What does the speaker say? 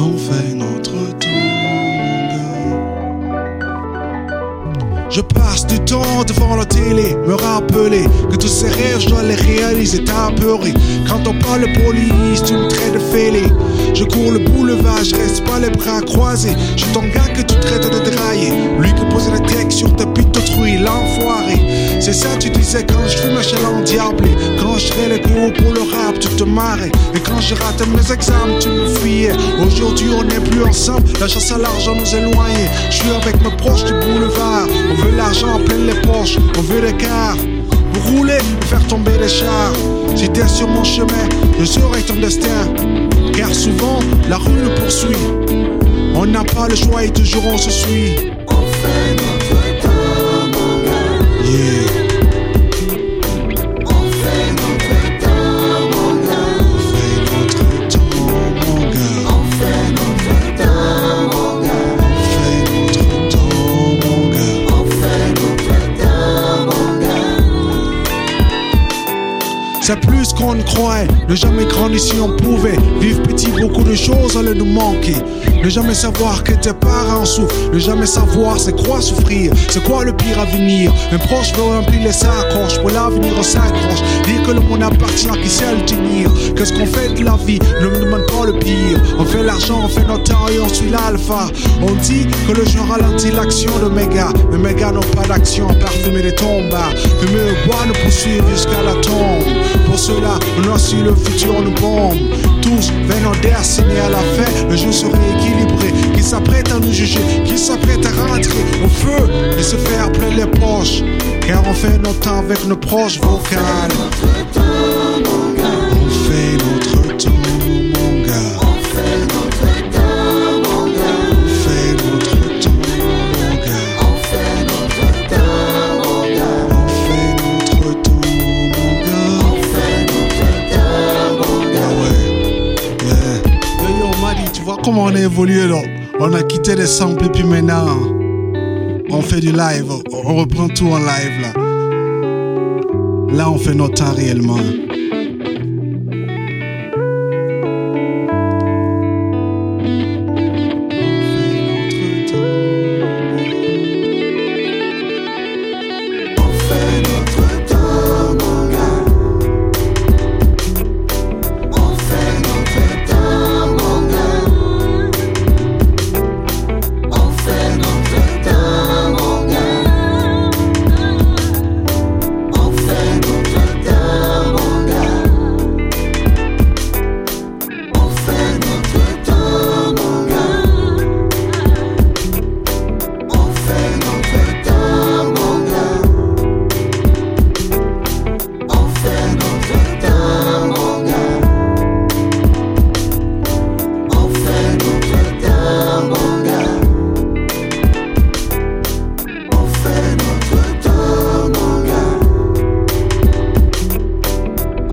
Notre Je passe du temps devant la télé, me rappeler que tous ces rêves, je dois les réaliser, t'as Quand on parle police, tu me traites de fêlé. Je cours le boulevard, je reste pas les bras croisés. Je suis ton gars que tu traites de dérailler. Lui qui pose la tête sur ta pute d'autrui, l'enfoiré. C'est ça, tu disais quand je fume ma en diable. Quand je serai les cours pour le Et quand je rate mes examens, tu me fuyais. Aujourd'hui, on n'est plus ensemble. La chasse à l'argent nous éloigne. Je suis avec mes proches du boulevard. On veut l'argent les poches. On veut les cars. Rouler, faire tomber les chars. Si t'es sur mon chemin, je serai ton destin. Car souvent, la rue nous poursuit. On n'a pas le choix et toujours on se suit. C'est plus qu'on ne croyait. Ne jamais grandir si on pouvait. Vivre petit, beaucoup de choses allaient nous manquer. Ne jamais savoir que tes parents souffrent. Ne jamais savoir c'est quoi souffrir. C'est quoi le pire à venir. Un proche veut remplir les sacoches. Pour l'avenir, on s'accroche. Dire que le monde appartient à qui sait le tenir. Qu'est-ce qu'on fait de la vie? Ne me demande pas le pire. On fait l'argent, on fait notre temps et on suit l'alpha. On dit que le jeu ralentit l'action de méga. Mais méga n'ont pas d'action parfumer les tombes. Fumer le bois nous poursuivre jusqu'à la tombe. Pour cela, on a su le futur nous bombe. Tous venons signer à la fin, le jeu serait équilibré. Qui s'apprête à nous juger, qui s'apprête à rentrer au feu et se faire plein les poches. Car on fait notre temps avec nos proches vocales. Comment on a évolué là. On a quitté les samples et puis maintenant on fait du live. On reprend tout en live là. Là on fait notre temps réellement.